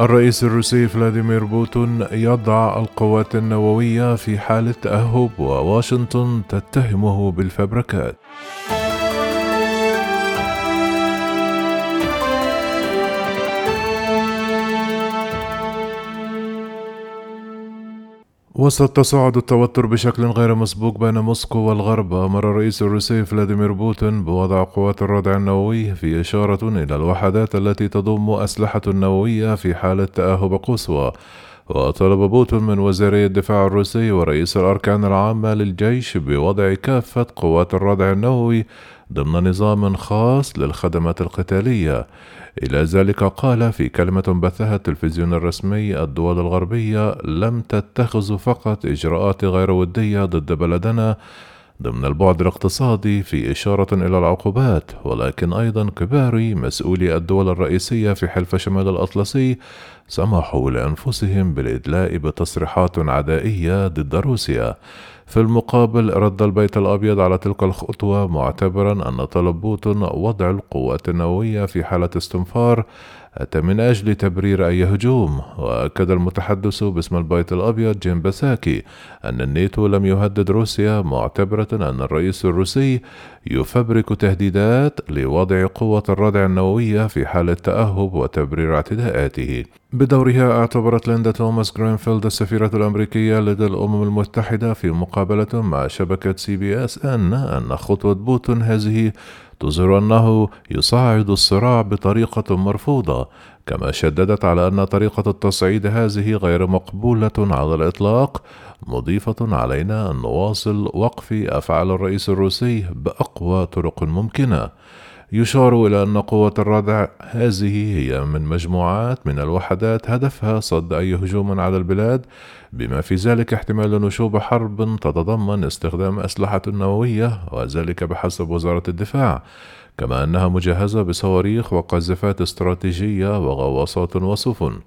الرئيس الروسي فلاديمير بوتون يضع القوات النووية في حالة تأهب وواشنطن تتهمه بالفبركات. وسط تصاعد التوتر بشكل غير مسبوق بين موسكو والغرب أمر الرئيس الروسي فلاديمير بوتين بوضع قوات الردع النووي في إشارة إلى الوحدات التي تضم أسلحة نووية في حالة تأهب قصوى وطلب بوتين من وزيري الدفاع الروسي ورئيس الأركان العامة للجيش بوضع كافة قوات الردع النووي ضمن نظام خاص للخدمات القتالية. إلى ذلك قال في كلمة بثها التلفزيون الرسمي الدول الغربية لم تتخذ فقط إجراءات غير ودية ضد بلدنا ضمن البعد الاقتصادي في إشارة إلى العقوبات ولكن أيضا كبار مسؤولي الدول الرئيسية في حلف شمال الأطلسي سمحوا لأنفسهم بالإدلاء بتصريحات عدائية ضد روسيا. في المقابل رد البيت الأبيض على تلك الخطوة معتبرا أن طلب بوتين وضع القوات النووية في حالة استنفار أتى من أجل تبرير أي هجوم وأكد المتحدث باسم البيت الأبيض جيم باساكي أن الناتو لم يهدد روسيا معتبرة أن الرئيس الروسي يفبرك تهديدات لوضع قوة الردع النووية في حالة تأهب وتبرير اعتداءاته. بدورها اعتبرت ليندا توماس جرينفيلد السفيرة الأمريكية لدى الأمم المتحدة في مقابلة مع شبكة سي بي إس ان أن خطوة بوتين هذه تظهر أنه يصعد الصراع بطريقة مرفوضة كما شددت على أن طريقة التصعيد هذه غير مقبولة على الإطلاق مضيفة علينا أن نواصل وقف أفعال الرئيس الروسي بأقوى طرق ممكنة. يشار إلى أن قوة الردع هذه هي من مجموعات من الوحدات هدفها صد أي هجوم على البلاد بما في ذلك احتمال نشوب حرب تتضمن استخدام أسلحة نووية وذلك بحسب وزارة الدفاع. كما أنها مجهزة بصواريخ وقذافات استراتيجية وغواصات وسفن.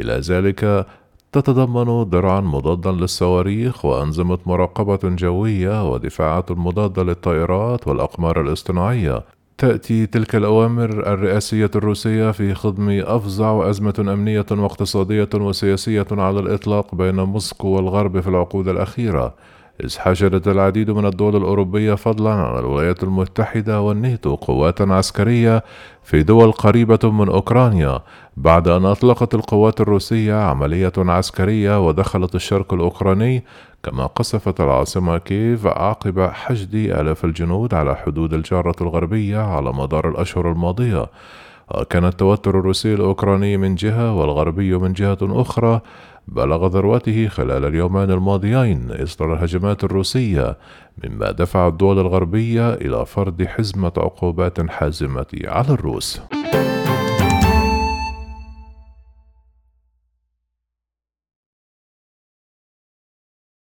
إلى ذلك تتضمن درعا مضادا للصواريخ وأنظمة مراقبة جوية ودفاعات مضادة للطائرات والأقمار الاصطناعية. تأتي تلك الأوامر الرئاسية الروسية في خضم أفظع أزمة أمنية واقتصادية وسياسية على الإطلاق بين موسكو والغرب في العقود الأخيرة. إذ حشدت العديد من الدول الأوروبية فضلا عن الولايات المتحدة والناتو قوات عسكرية في دول قريبة من أوكرانيا بعد أن أطلقت القوات الروسية عملية عسكرية ودخلت الشرق الأوكراني كما قصفت العاصمة كييف عقب حشد آلاف الجنود على حدود الجارة الغربية على مدار الأشهر الماضية. وكان التوتر الروسي الأوكراني من جهة والغربي من جهة أخرى بلغ ذروته خلال اليومين الماضيين إصدار الهجمات الروسية مما دفع الدول الغربية إلى فرض حزمة عقوبات حازمة على الروس.